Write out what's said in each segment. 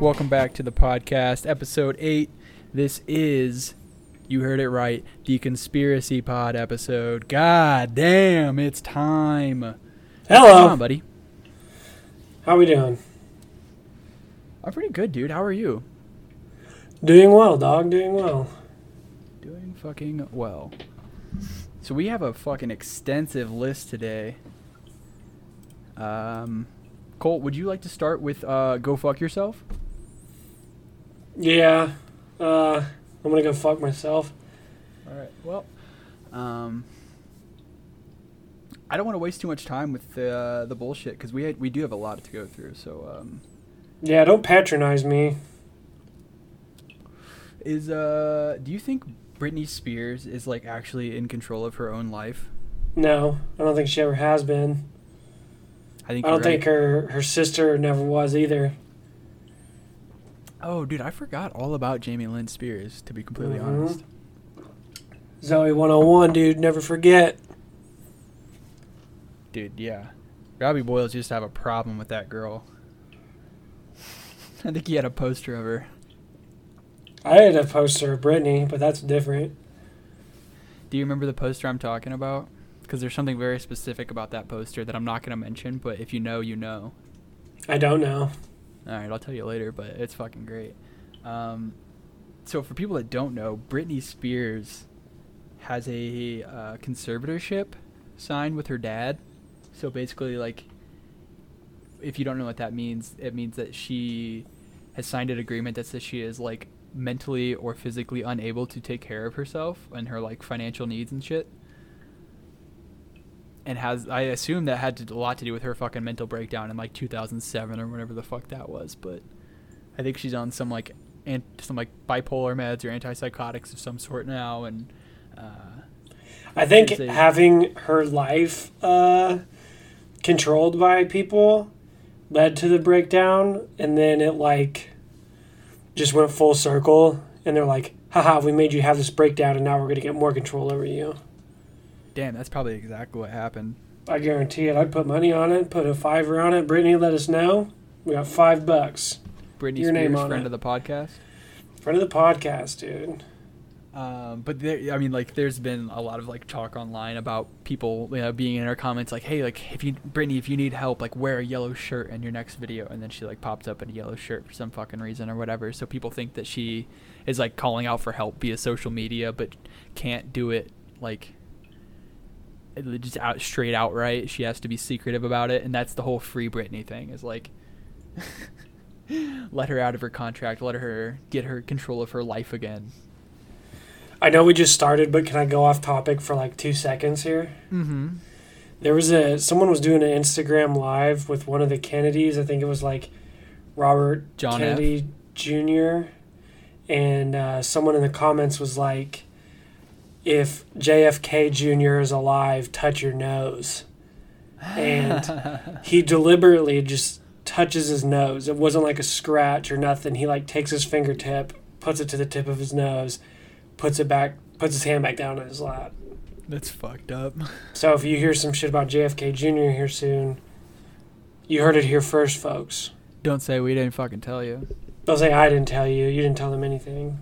Welcome back to the podcast, episode 8. This is, you heard it right, the Conspiracy Pod episode. God damn, it's time. Hello. On, buddy. How we doing? I'm pretty good, dude. How are you? Doing well, dog. Doing well. Doing fucking well. So we have a fucking extensive list today. Um, Cole, would you like to start with uh, "Go fuck yourself"? Yeah. Uh, I'm gonna go fuck myself. All right. Well, um, I don't want to waste too much time with the uh, the bullshit because we had, we do have a lot to go through. So, um, Yeah. Don't patronize me. is uh, do you think Britney Spears is like actually in control of her own life? No, I don't think she ever has been. I think. I don't right. think her her sister never was either. Oh, dude, I forgot all about Jamie Lynn Spears. To be completely Mhm. honest. Zoey 101, dude. Never forget. Dude, yeah. Robbie Boyles used to have a problem with that girl. I think he had a poster of her. I had a poster of Britney, but that's different. Do you remember the poster I'm talking about? Because there's something very specific about that poster that I'm not going to mention, but if you know, you know. I don't know. All right, I'll tell you later, but it's fucking great. Um, so for people that don't know, Britney Spears has a uh, conservatorship signed with her dad. So basically, like, if you don't know what that means, it means that she has signed an agreement that says she is like mentally or physically unable to take care of herself and her like financial needs and shit. And has I assume that had to, a lot to do with her fucking mental breakdown in like 2007 or whatever the fuck that was. But I think she's on some like ant- some like bipolar meds or antipsychotics of some sort now, and uh, I think a- having her life uh, controlled by people led to the breakdown, and then it like just went full circle, and they're like, "Haha, we made you have this breakdown, and now we're gonna get more control over you." Damn, that's probably exactly what happened. I guarantee it. I'd put money on it, put a fiver on it. Britney, let us know. We got five bucks. Britney Your name on friend it. of the podcast. Friend of the podcast, dude. Um, but there, I mean, like, there's been a lot of like talk online about people, you know, being in her comments like, "Hey, like, if you, Britney, if you need help, like, wear a yellow shirt in your next video." And then she like pops up in a yellow shirt for some fucking reason or whatever. So people think that she is like calling out for help via social media, but can't do it like just out straight outright. She has to be secretive about it, and that's the whole free Britney thing. Is like. let her out of her contract. Let her get her control of her life again. I know we just started, but can I go off topic for like two seconds here? Mm-hmm. There was a someone was doing an Instagram live with one of the Kennedys. I think it was like Robert John Kennedy Jr. And uh, someone in the comments was like, "If JFK Jr. is alive, touch your nose." And he deliberately just touches his nose. It wasn't like a scratch or nothing. He like takes his fingertip, puts it to the tip of his nose, puts it back, puts his hand back down in his lap. That's fucked up. So if you hear some shit about JFK Jr. here soon, you heard it here first, folks. Don't say we didn't fucking tell you. They'll say I didn't tell you. You didn't tell them anything.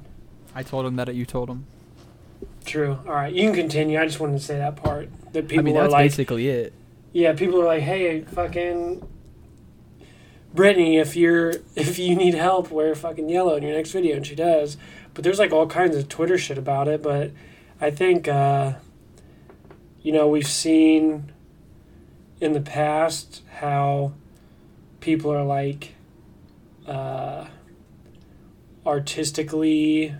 I told him that you told him. True. All right, you can continue. I just wanted to say that part that people I mean, are that's like, basically it. yeah, people are like, hey, fucking Britney, if you're if you need help, wear fucking yellow in your next video, and she does. But there's like all kinds of Twitter shit about it. But I think, uh, you know, we've seen in the past how people are like uh, artistically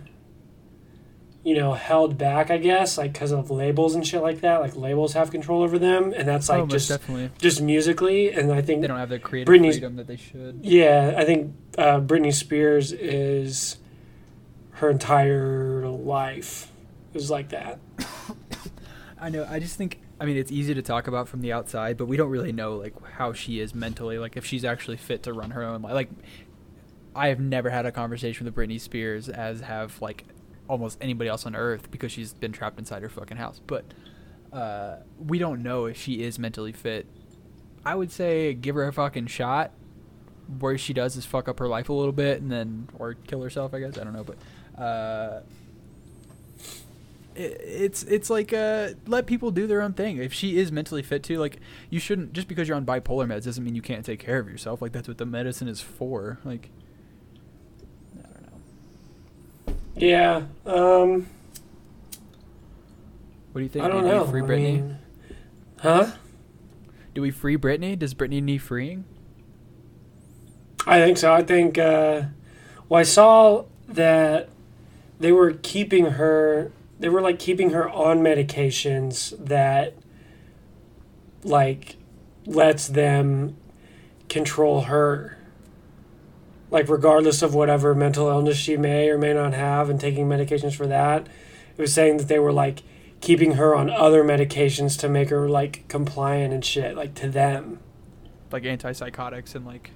you know held back i guess like because of labels and shit like that like labels have control over them and that's like oh, just definitely. just musically and i think They don't have the creative freedom that they should. yeah i think uh, britney spears is her entire life is like that I know. I just think. I mean, it's easy to talk about from the outside, but we don't really know like how she is mentally. Like if she's actually fit to run her own life. Like I have never had a conversation with Britney Spears as have like almost anybody else on earth because she's been trapped inside her fucking house. But uh, we don't know if she is mentally fit. I would say give her a fucking shot, where she does is fuck up her life a little bit and then or kill herself. I guess I don't know, but uh, it, it's it's like uh, let people do their own thing. If she is mentally fit too, like you shouldn't just because you're on bipolar meds doesn't mean you can't take care of yourself. Like that's what the medicine is for. Like I don't know. Yeah. Um, What do you think? I don't Do know. Free I Britney? mean- huh? Do we free Britney? Does Britney need freeing? I think so. I think. Uh, well, I saw that they were keeping her. They were like keeping her on medications that, like, lets them control her. Like, regardless of whatever mental illness she may or may not have, and taking medications for that, it was saying that they were like keeping her on other medications to make her like compliant and shit, like to them. Like antipsychotics and like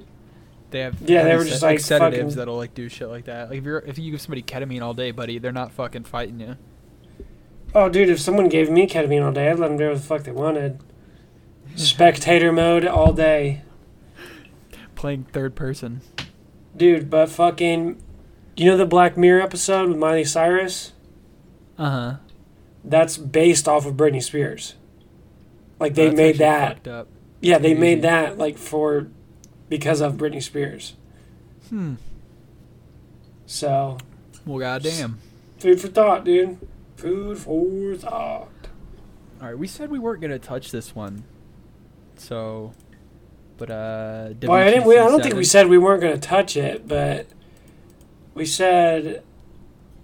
they have Yeah, they were just, like, sedatives fucking- that'll like do shit like that. Like if you're if you give somebody ketamine all day, buddy, they're not fucking fighting you. Oh, dude, if someone gave me ketamine all day, I'd let them do whatever the fuck they wanted. Spectator mode all day. Playing third person. Dude, but fucking. You know the Black Mirror episode with Miley Cyrus? Uh huh. That's based off of Britney Spears. Like, they made that. Up. Yeah, they crazy. made that, like, for. because of Britney Spears. Hmm. So, Well, goddamn. food for thought, dude. Food for thought. All right, we said we weren't gonna touch this one, so, but uh. Well, I didn't. We, I don't think we said we weren't going to touch it, but we said.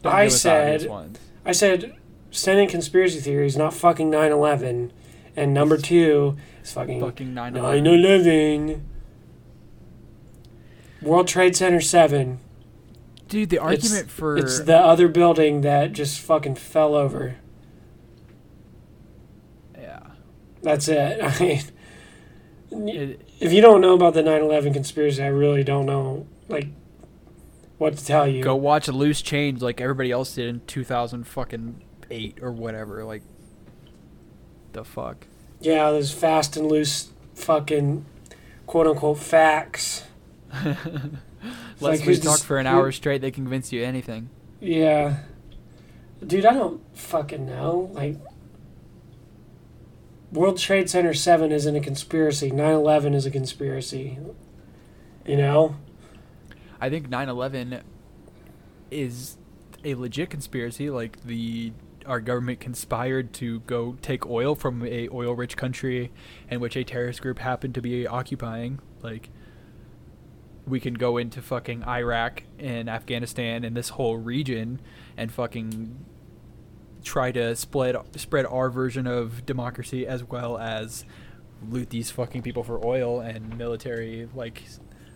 Don't I give us obvious said-. I said sending conspiracy theories, not fucking 9/11, and number two is fucking fucking nine 9/11. World Trade Center seven. Dude, the argument for It's the other building that just fucking fell over. yeah. That's it. I mean, It, if you don't know about the 9/11 conspiracy, I really don't know like what to tell you. go watch Loose Change like everybody else did in 2000 fucking eight or whatever. Like, the fuck. Yeah, those fast and loose fucking quote unquote facts. Let's like, who's talk for an hour straight. They convince you anything. Yeah. Dude, I don't fucking know. Like, World Trade Center 7 isn't a conspiracy. 9 11 is a conspiracy. You know? I think 9/11 is a legit conspiracy. Like the our government conspired to go take oil from a oil-rich country in which a terrorist group happened to be occupying. Like we can go into fucking Iraq and Afghanistan and this whole region and fucking try to spread spread our version of democracy as well as loot these fucking people for oil and military like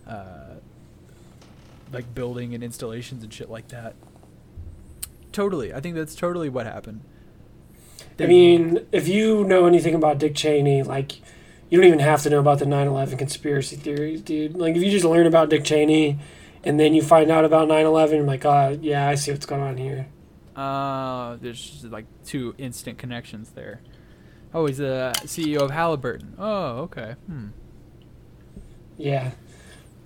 uh, like building and installations and shit like that. Totally, I think that's totally what happened. I mean, if you know anything about Dick Cheney, like, you don't even have to know about the 9 11 conspiracy theories, dude. Like, if you just learn about Dick Cheney and then you find out about 9 11, you're like, oh, yeah, I see what's going on here. Uh, there's like two instant connections there. Oh, he's the CEO of Halliburton. Oh, okay. Hmm. Yeah.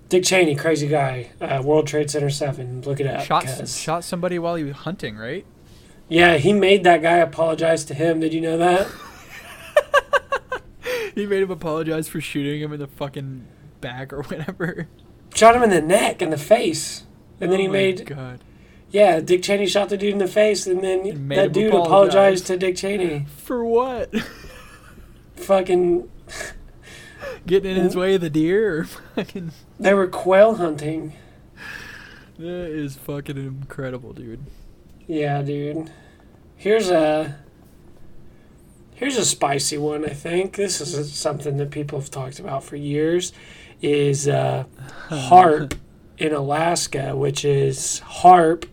Dick Cheney, crazy guy. Uh, World Trade Center 7. Look it up. shot 'cause- shot somebody while he was hunting, right? Yeah, he made that guy apologize to him. Did you know that? he made him apologize for shooting him in the fucking back or whatever. Shot him in the neck and the face. And then Oh he my made. God. Yeah, Dick Cheney shot the dude in the face, and then And that dude apologize. apologized to Dick Cheney. For what? Fucking. Getting in his way of the deer or fucking. They were quail hunting. That is fucking incredible, dude. Yeah, dude. Here's a. Here's a spicy one. I think this is something that people have talked about for years. Is uh, HAARP in Alaska, which is HAARP,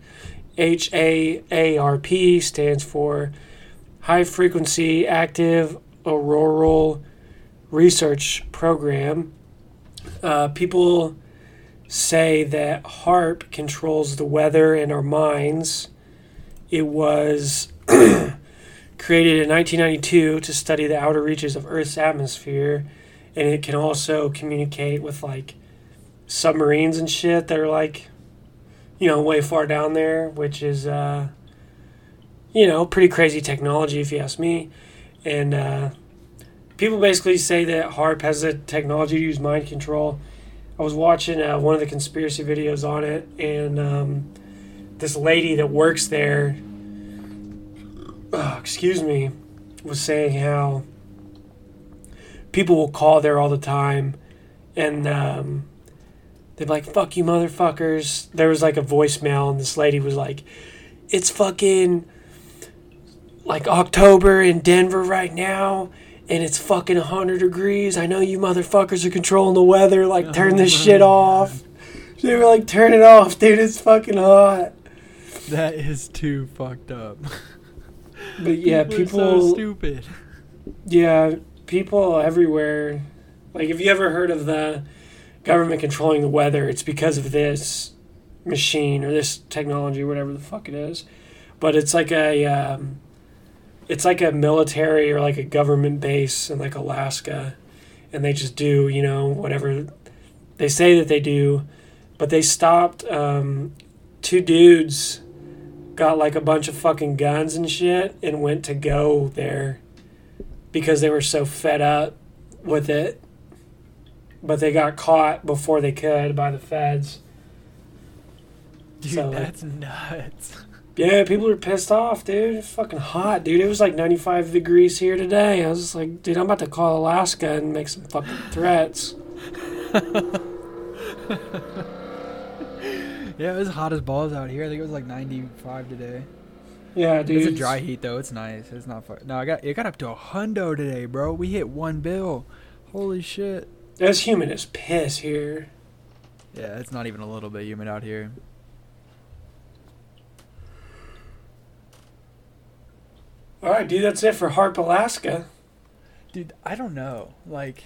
H A A R P, stands for High Frequency Active Auroral Research Program. Uh, people say that HAARP controls the weather and our minds. It was created in 1992 to study the outer reaches of Earth's atmosphere, and it can also communicate with like submarines and shit that are like, you know, way far down there, which is, uh, you know, pretty crazy technology if you ask me. And uh, people basically say that HAARP has the technology to use mind control. I was watching uh, one of the conspiracy videos on it, and um, this lady that works there, uh, excuse me, was saying how people will call there all the time, and um, they'd be like, "Fuck you, motherfuckers." There was like a voicemail, and this lady was like, "It's fucking like October in Denver right now." And it's fucking 100 degrees. I know you motherfuckers are controlling the weather. Like, turn this shit off. They were like, turn it off, dude. It's fucking hot. That is too fucked up. But yeah, are people. so stupid. Yeah, people everywhere. Like, have you ever heard of the government controlling the weather? It's because of this machine or this technology, whatever the fuck it is. But it's like a, um, it's like a military or like a government base in like Alaska, and they just do you know whatever they say that they do. But they stopped um, two dudes got like a bunch of fucking guns and shit and went to go there because they were so fed up with it. But they got caught before they could by the feds. Dude, So, like- that's nuts. Yeah, people are pissed off, dude. It's fucking hot, dude. It was like 95 degrees here today. I was just like, dude, I'm about to call Alaska and make some fucking threats. Yeah, it was hot as balls out here. I think it was like 95 today. Yeah, dude. It's a dry heat though. It's nice. It's not fun. No, I got it got up to a hundo today, bro. We hit one bill. Holy shit. It's humid as piss here. Yeah, it's not even a little bit humid out here. All right, dude, that's it for HAARP, Alaska. Dude, I don't know. Like,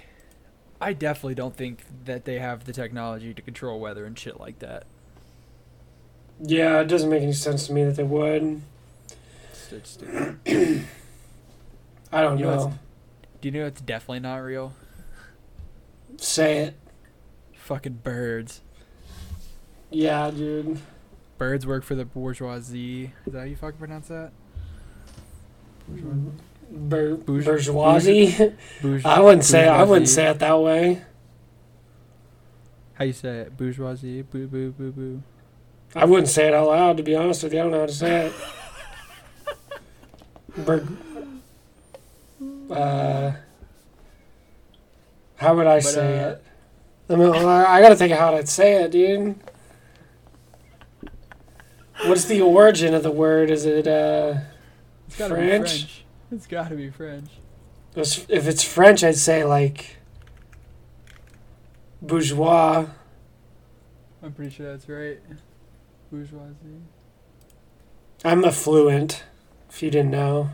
I definitely don't think that they have the technology to control weather and shit like that. Yeah, it doesn't make any sense to me that they would. It's stupid. I don't You know know. Do you know it's definitely not real? Say it. Fucking birds. Yeah, dude. Birds work for the bourgeoisie. Is that how you fucking pronounce that? Bur- Bourge- bourgeoisie. Bourgeois- I wouldn't say. I wouldn't say it that way. How you say it? Bourgeoisie. Boo boo boo boo. I wouldn't say it out loud. To be honest with you, I don't know how to say it. Bur- uh, how would I But, say uh, it? I mean, I gotta think of how I'd say it, dude. What's the origin of the word? Is it uh? It's gotta French? be French. It's gotta be French. If if it's French, I'd say like bourgeois. I'm pretty sure that's right. Bourgeoisie. I'm affluent, if you didn't know.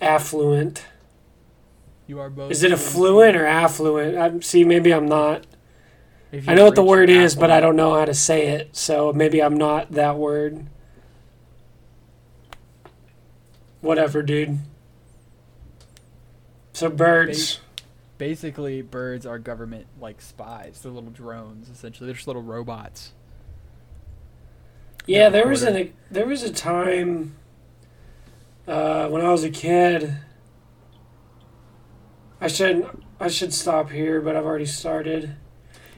Affluent. You are both. Is it affluent or affluent? I'm, see, maybe I'm not. I know what the word is, but I don't know how to say it. So maybe I'm not that word. Whatever, dude. So birds. Basically, birds are government like spies. They're little drones, essentially. They're just little robots. Yeah, there was an there was a time uh, when I was a kid. I should I should stop here, but I've already started.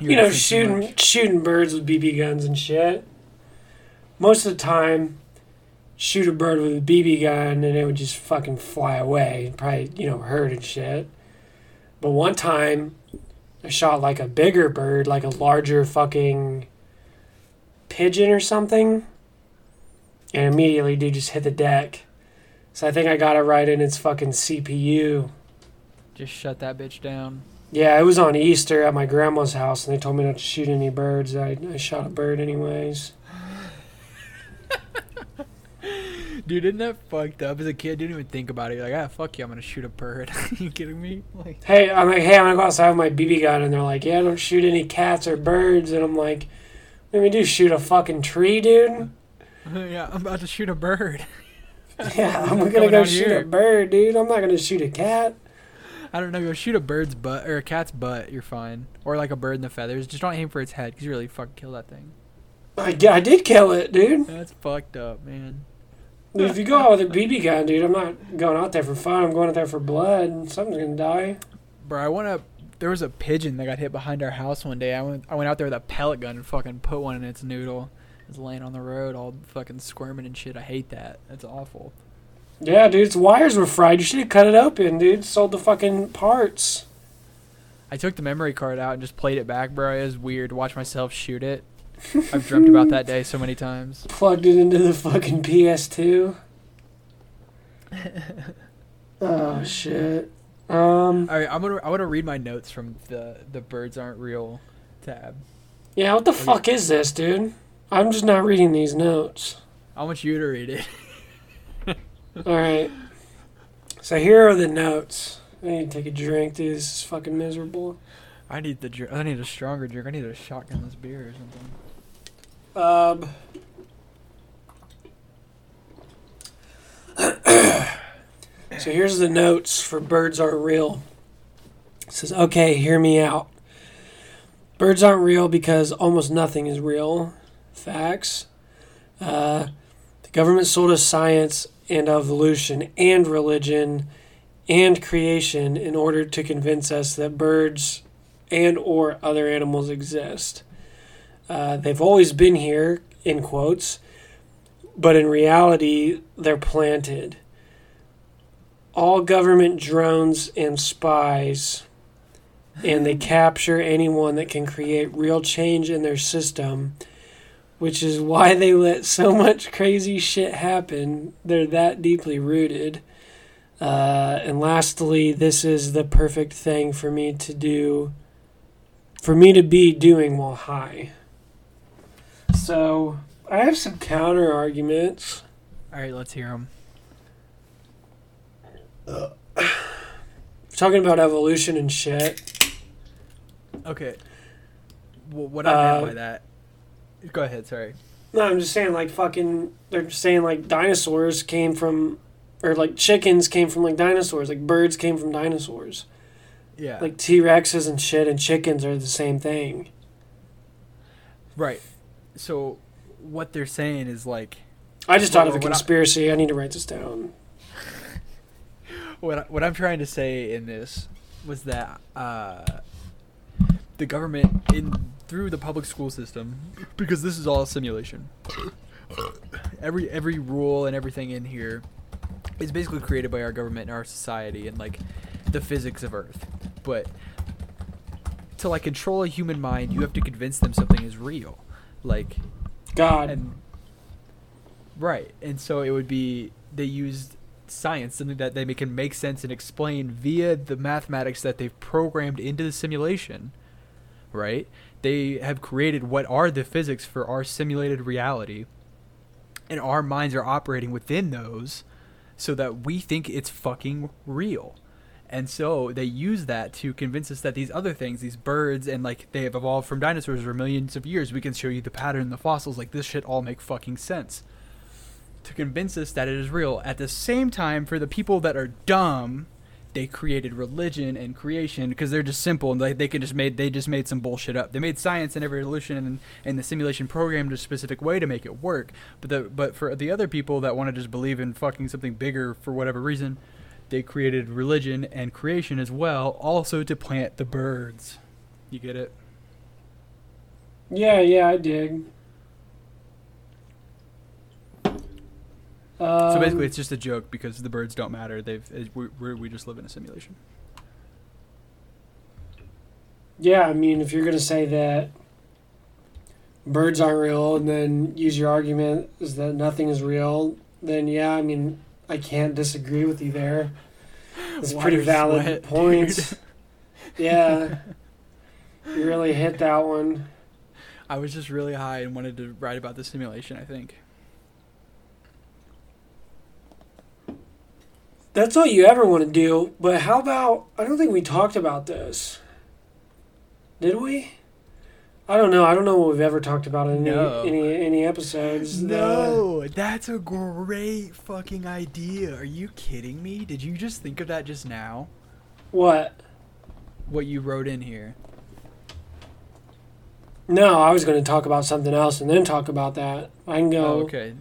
You're you know, shooting shooting birds with BB guns and shit. Most of the time, shoot a bird with a BB gun and it would just fucking fly away, probably you know hurt and shit. But one time, I shot like a bigger bird, like a larger fucking pigeon or something, and immediately dude just hit the deck. So I think I got it right in its fucking CPU. Just shut that bitch down. Yeah, it was on Easter at my grandma's house, and they told me not to shoot any birds. I, I shot a bird anyways. Dude, isn't that fucked up? As a kid, didn't even think about it. You're like, ah, fuck you, I'm gonna shoot a bird. you kidding me? Like, Hey, I'm like, hey, I'm gonna go outside with my BB gun, and they're like, yeah, don't shoot any cats or birds, and I'm like, let me do shoot a fucking tree, dude. yeah, I'm about to shoot a bird. Yeah, I'm gonna go shoot here. a bird, dude. I'm not gonna shoot a cat. I don't know. Go shoot a bird's butt or a cat's butt. You're fine. Or like a bird in the feathers. Just don't aim for its head because you really fucking kill that thing. I, I did kill it, dude. That's fucked up, man. Dude, if you go out with a BB gun, dude, I'm not going out there for fun. I'm going out there for blood, and something's gonna die. Bro, I want to. There was a pigeon that got hit behind our house one day. I went, I went out there with a pellet gun and fucking put one in its noodle. It's laying on the road, all fucking squirming and shit. I hate that. That's awful. Yeah, dude, its wires were fried. You should have cut it open, dude. Sold the fucking parts. I took the memory card out and just played it back, bro. It was weird to watch myself shoot it. I've dreamt about that day so many times. Plugged it into the fucking PS2. oh shit. Um. All right, I'm gonna I want to read my notes from the the birds aren't real tab. Yeah, what the fuck is this, dude? I'm just not reading these notes. I want you to read it. All right. So here are the notes. I need to take a drink, dude. This is fucking miserable. I need the drink. I need a stronger drink. I need a shotgun this beer or something. Um. so here's the notes for Birds Aren't Real. It says, okay, hear me out. Birds aren't real because almost nothing is real. Facts. Uh, the government sold us science and evolution and religion and creation in order to convince us that birds and or other animals exist. Uh, they've always been here, in quotes, but in reality, they're planted. All government drones and spies, and they capture anyone that can create real change in their system, which is why they let so much crazy shit happen. They're that deeply rooted. Uh, and lastly, this is the perfect thing for me to do, for me to be doing while high. So I have some counter arguments. All right, let's hear them. Talking about evolution and shit. Okay. Well, what I meant Uh, by that. Go ahead. Sorry. No, I'm just saying, like, fucking, they're saying, like, dinosaurs came from, or, like, chickens came from, like, dinosaurs. Like, birds came from dinosaurs. Yeah. Like, T Rexes and shit and chickens are the same thing. right. So, what they're saying is like I just thought of a What I- conspiracy. I need to write this down. what I, what I'm trying to say in this was that uh, the government in through the public school system because this is all a simulation. Every every rule and everything in here is basically created by our government and our society and like the physics of Earth. But to like control a human mind, you have to convince them something is real. Like God. and right and so it would be they used science something that they can make sense and explain via the mathematics that they've programmed into the simulation right they have created what are the physics for our simulated reality and our minds are operating within those so that we think it's fucking real and so they use that to convince us that these other things, these birds, and like they have evolved from dinosaurs for millions of years. We can show you the pattern the fossils. Like this shit all make fucking sense. To convince us that it is real. At the same time, for the people that are dumb, they created religion and creation because they're just simple and like they can just made they just made some bullshit up. They made science and evolution and, and the simulation programmed a specific way to make it work. But the but for the other people that want to just believe in fucking something bigger for whatever reason, they created religion and creation as well, also to plant the birds. You get it? Yeah, yeah, I dig. So Um, basically, it's just a joke because the birds don't matter. They've it, we we just live in a simulation. Yeah, I mean, if you're going to say that birds aren't real and then use your argument is that nothing is real, then yeah, I mean, I can't disagree with you there. It's pretty valid sweat, points. Yeah. you really hit that one. I was just really high and wanted to write about the simulation. I think. That's all you ever want to do, but how about I don't think we talked about this. Did we? I don't know. I don't know what we've ever talked about in any No. any, any episodes. Uh, No, that's a great fucking idea. Are you kidding me? Did you just think of that just now? What? What you wrote in here. No, I was going to talk about something else and then talk about that. I can go. Oh, okay.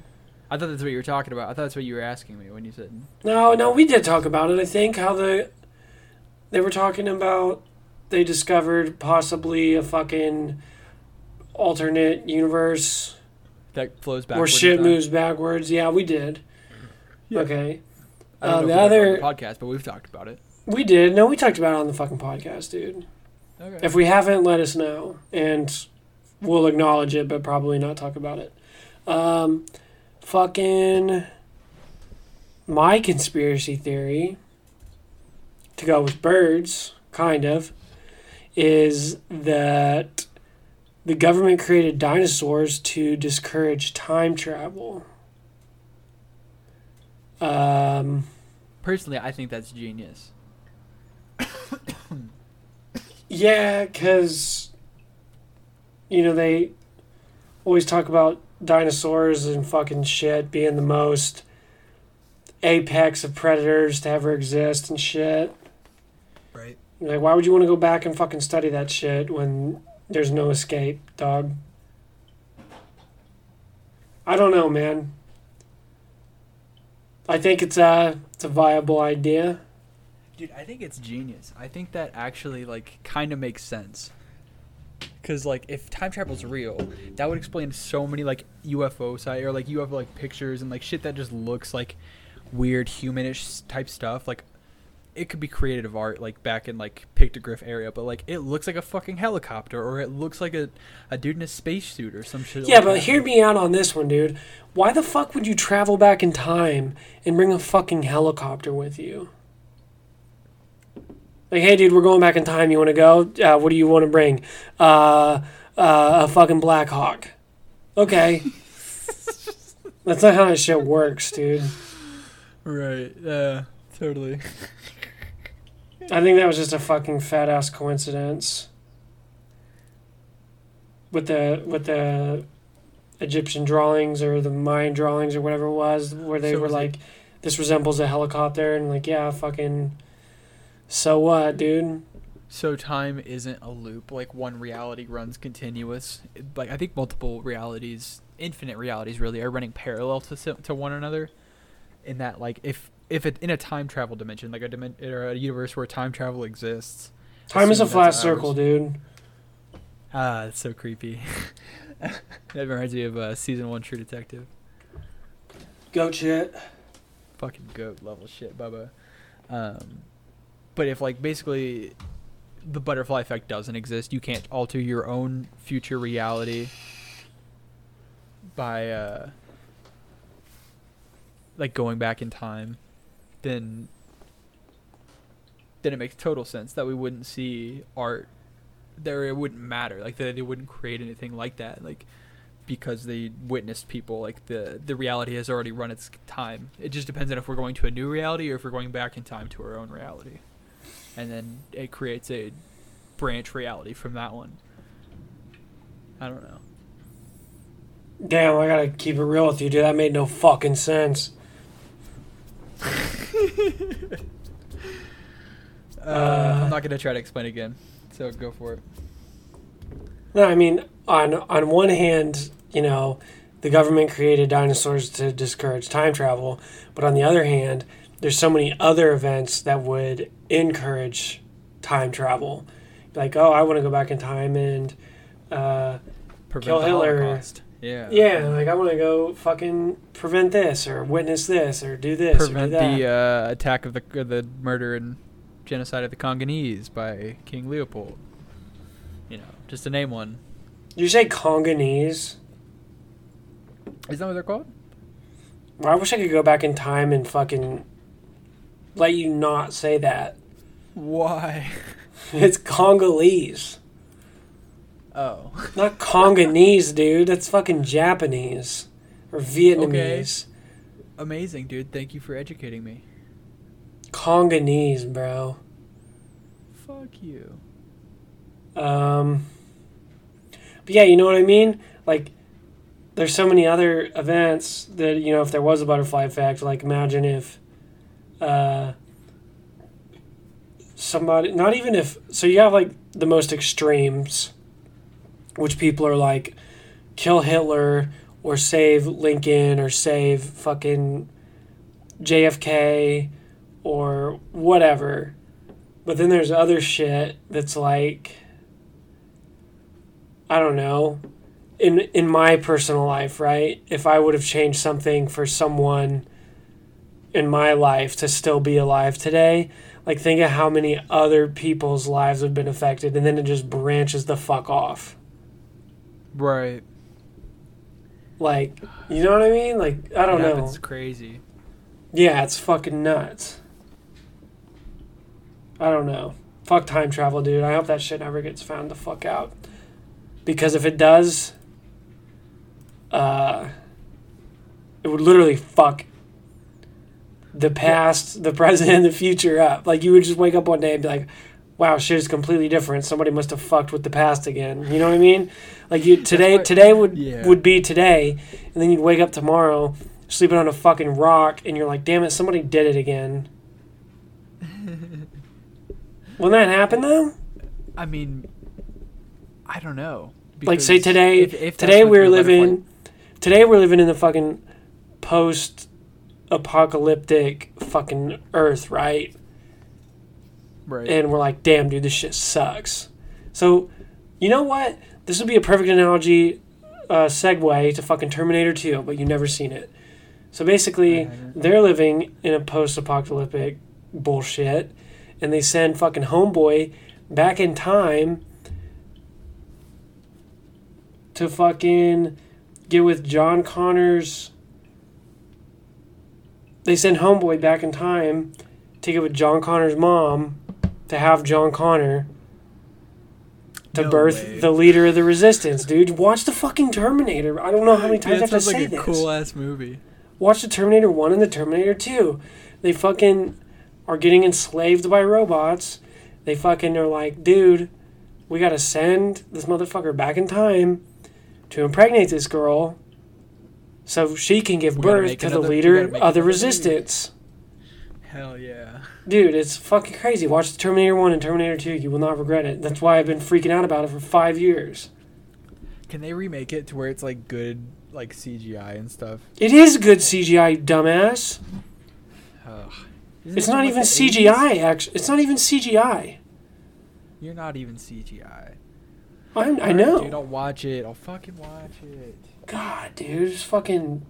I thought that's what you were talking about. I thought that's what you were asking me when you said. No, no, we did talk about it. I think how the they were talking about they discovered possibly a fucking alternate universe That flows back. where shit moves backwards. Yeah, we did. Yeah. Okay, I don't Uh, know the if we other- other podcast, but we've talked about it. we did. No, we talked about it on the fucking podcast, dude. Okay. If we haven't, let us know, and we'll acknowledge it, but probably not talk about it. Um, fucking my conspiracy theory to go with birds, kind of, is that the government created dinosaurs to discourage time travel. Um, Personally, I think that's genius. Yeah, because you know they always talk about dinosaurs and fucking shit being the most apex of predators to ever exist and shit. Right. Like, why would you want to go back and fucking study that shit when there's no escape, dog? I don't know, man. I think it's a it's a viable idea. Dude, I think it's genius. I think that actually like kind of makes sense. Cause like if time travel's real, that would explain so many like UFO site or like UFO like pictures and like shit that just looks like weird humanish type stuff. Like it could be creative art like back in like pictograph area, but like it looks like a fucking helicopter or it looks like a, a dude in a spacesuit or some shit. Yeah, like but that. hear me out on this one, dude. Why the fuck would you travel back in time and bring a fucking helicopter with you? Like, hey, dude, we're going back in time. You want to go? Uh, what do you want to bring? Uh, uh, a fucking Black Hawk. Okay. That's not how that shit works, dude. Right. Yeah. Totally. I think that was just a fucking fat ass coincidence. With the with the Egyptian drawings or the Mayan drawings or whatever it was, where they So were was it- like, "This resembles a helicopter," and like, yeah, fucking. So what, dude? So time isn't a loop. Like one reality runs continuous. Like I think multiple realities, infinite realities, really are running parallel to to one another. In that, like, if if it in a time travel dimension, like a dimension or a universe where time travel exists. Time is a flat circle, ours- dude. Ah, that's so creepy. that reminds me of uh, season one True Detective. Goat shit. fucking goat level shit, Bubba. Um, but if like basically the butterfly effect doesn't exist, you can't alter your own future reality by uh, like going back in time, then then it makes total sense that we wouldn't see art there. It wouldn't matter, like that they wouldn't create anything like that, like because they witnessed people like the the reality has already run its time it just depends on if we're going to a new reality or if we're going back in time to our own reality and then it creates a branch reality from that one i don't know Damn, I gotta keep it real with you, dude. That made no fucking sense. uh, i'm not to try to explain again so go for it No, I mean, on on one hand, you know, the government created dinosaurs to discourage time travel, but on the other hand, there's so many other events that would encourage time travel. Like, oh, I want to go back in time and, uh, prevent Kill the Hitler. holocaust yeah yeah, like I want to go fucking prevent this or witness this or do this prevent or do the uh, attack of the uh, the murder and genocide of the Congolese by King Leopold. You know, just to name one. you say Congolese? Is that what they're called? Well, I wish I could go back in time and fucking let you not say that. Why? It's Congolese. Oh. Not Congolese, dude. That's fucking Japanese or Vietnamese. Amazing, dude. Thank you for educating me. Congolese, bro. Fuck you. Um, but yeah, you know what I mean. Like, there's so many other events that you know, if there was a butterfly effect, like imagine if, uh, somebody, not even if, so you have like the most extremes, which people are like, kill Hitler or save Lincoln or save fucking JFK or whatever. But then there's other shit that's like, I don't know. In in my personal life, right? If I would have changed something for someone in my life to still be alive today, like think of how many other people's lives have been affected and then it just branches the fuck off. Right. Like, you know what I mean? Like, I don't It know. It's crazy. Yeah, it's fucking nuts. I don't know. Fuck time travel, dude. I hope that shit never gets found the fuck out. Because if it does, uh, it would literally fuck the past, the present, and the future up. Like you would just wake up one day and be like, "Wow, shit is completely different. Somebody must have fucked with the past again." You know what I mean? Like you today, today would Yeah. would be today, and then you'd wake up tomorrow sleeping on a fucking rock, and you're like, "Damn it, somebody did it again." Wouldn't that happen though? I mean, I don't know. like say today if- if today we're living today we're living in the fucking post apocalyptic fucking earth right? Right. and we're like damn dude this shit sucks. So you know what? This would be a perfect analogy uh, segue to fucking terminator 2 but you've never seen it. So basically they're living in a post-apocalyptic bullshit and they send fucking homeboy back in time to fucking get with John Connor's they send homeboy back in time to get with John Connor's mom to have John Connor to No birth way. the leader of the resistance, dude. Watch the fucking Terminator. I don't know how many times Dude, I have to say like a this. cool ass movie. Watch the Terminator 1 and the Terminator 2. They fucking are getting enslaved by robots. They fucking are like, dude, we gotta send this motherfucker back in time to impregnate this girl so she can give We birth to the another- we leader of the another resistance. Hell yeah. Dude, it's fucking crazy. Watch the Terminator 1 and Terminator 2. You will not regret it. That's why I've been freaking out about it for five years. Can they remake it to where it's like good, like CGI and stuff? It is good CGI, dumbass. Ugh. Isn't It's not even like, the 80s? CGI, actually. It's not even CGI. You're not even CGI. I'm, I Alright, know. Dude, I'll watch it. I'll fucking watch it. God, dude, it's fucking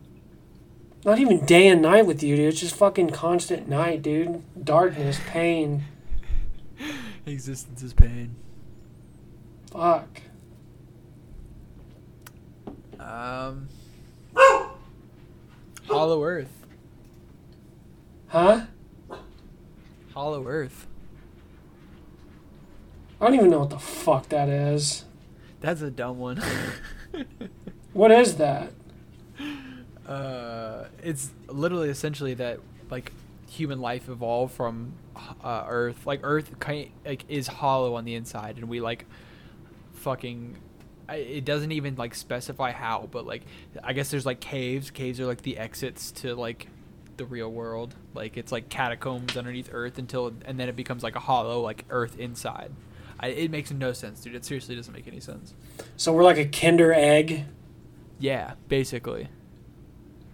not even day and night with you, dude. It's just fucking constant night, dude. Darkness, pain. Existence is pain. Fuck. Um. Hollow Earth. Huh? Hollow Earth. I don't even know what the fuck that is. That's a dumb one. What is that? uh, it's literally essentially that like human life evolved from uh, Earth. Like Earth kind like is hollow on the inside, and we like fucking. It doesn't even like specify how, but like I guess there's like caves. Caves are like the exits to like the real world. Like it's like catacombs underneath Earth until and then it becomes like a hollow like Earth inside. I, it makes no sense, dude. It seriously doesn't make any sense. So we're like a Kinder egg. Yeah, basically.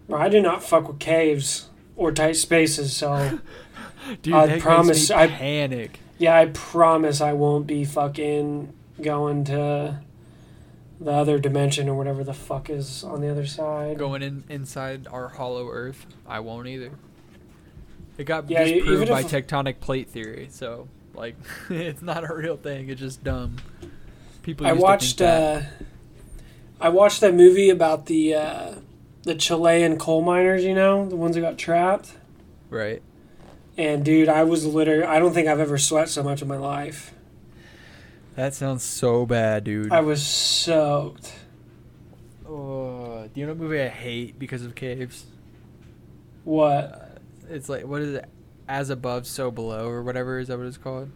Bro, I do not fuck with caves or tight spaces, so Dude, I that promise I- panic. yeah, I promise I won't be fucking going to the other dimension or whatever the fuck is on the other side. Going in inside our hollow Earth, I won't either. It got Yeah, disproved by tectonic plate theory, so like it's not a real thing. It's just dumb. People. I watched uh, I watched that movie about the uh, the Chilean coal miners. You know, the ones that got trapped. right. And dude, I was literally I don't think I've ever sweat so much in my life. That sounds so bad, dude. I was soaked. Oh, do you know what movie I hate because of caves? What? It's like what is it? As above, so below, or whatever. Is that what it's called?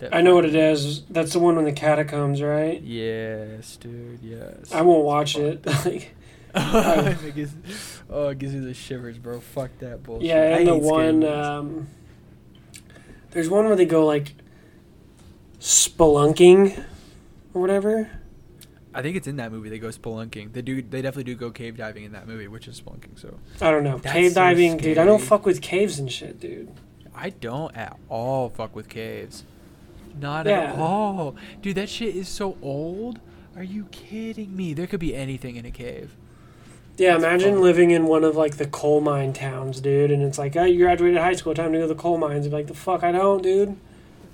That I know what it is. That's the one in the catacombs, right? Yes, dude. Yes. I won't watch it. Like, it gives, oh, it gives you the shivers, bro. Fuck that bullshit. yeah, and the one um, there's one where they go like spelunking or whatever. I think it's in that movie. They go spelunking. They do. They definitely do go cave diving in that movie, which is spelunking. So I don't know. That's Cave so diving, dude. I don't fuck with caves and shit, dude. I don't at all fuck with caves. Not Yeah. at all, dude. That shit is so old. Are you kidding me? There could be anything in a cave. Yeah, imagine fun. living in one of like the coal mine towns, dude, and it's like, oh, you graduated high school, time to go to the coal mines. And be like, the fuck, I don't, dude.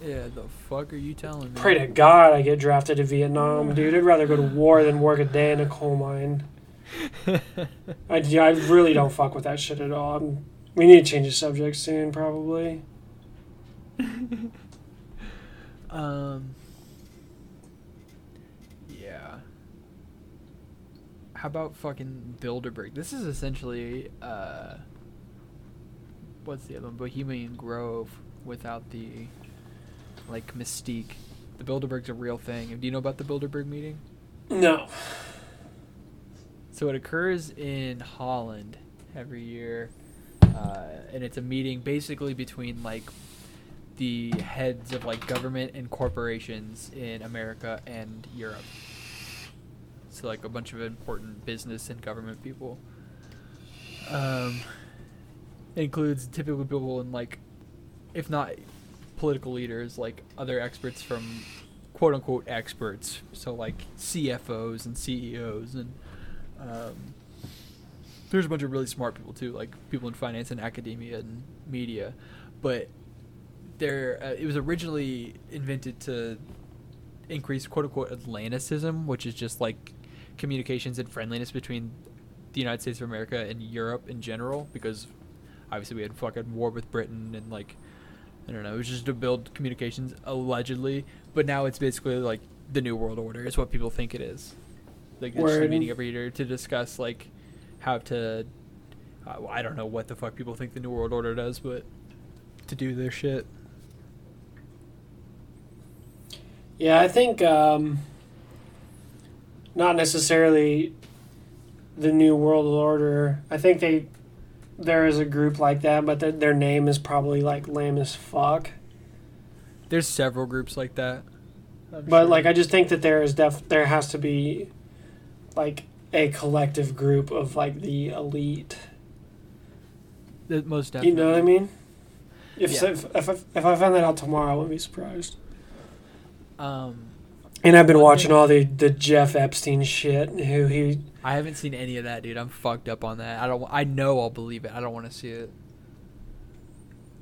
Yeah, the fuck are you telling me? Pray to God I get drafted to Vietnam, dude. I'd rather go to war than work a day in a coal mine. I, yeah, I really don't fuck with that shit at all. I'm, we need to change the subject soon, probably. Um. Yeah. How about fucking Bilderberg? This is essentially uh. What's the other one? Bohemian Grove without the like mystique. The Bilderberg's a real thing. Do you know about the Bilderberg meeting? No. So it occurs in Holland every year, uh, and it's a meeting basically between like the heads of like government and corporations in America and Europe. So like a bunch of important business and government people. Um, includes typically people in like, if not political leaders, like other experts from quote unquote experts. So like CFOs and CEOs and um, there's a bunch of really smart people too, like people in finance and academia and media. But there, uh, it was originally invented to increase quote unquote Atlanticism, which is just like communications and friendliness between the United States of America and Europe in general, because obviously we had fucking war with Britain and like I don't know, it was just to build communications allegedly, but now it's basically like the new world order is what people think it is. Like it's just a meeting every year to discuss like how to. Uh, well, I don't know what the fuck people think the new world order does, but to do their shit. Yeah, I think um, not necessarily the New World Order. I think they there is a group like that, but th- their name is probably like lame as fuck. There's several groups like that. I'm But sure. like, I just think that there is def there has to be like a collective group of like the elite. The- most definitely. You know what I mean? If Yeah. if, if, I, if I found that out tomorrow, I wouldn't be surprised. Um, And I've been watching all the the Jeff Epstein shit. Who he I haven't seen any of that, dude. I'm fucked up on that. I don't. I know I'll believe it. I don't want to see it.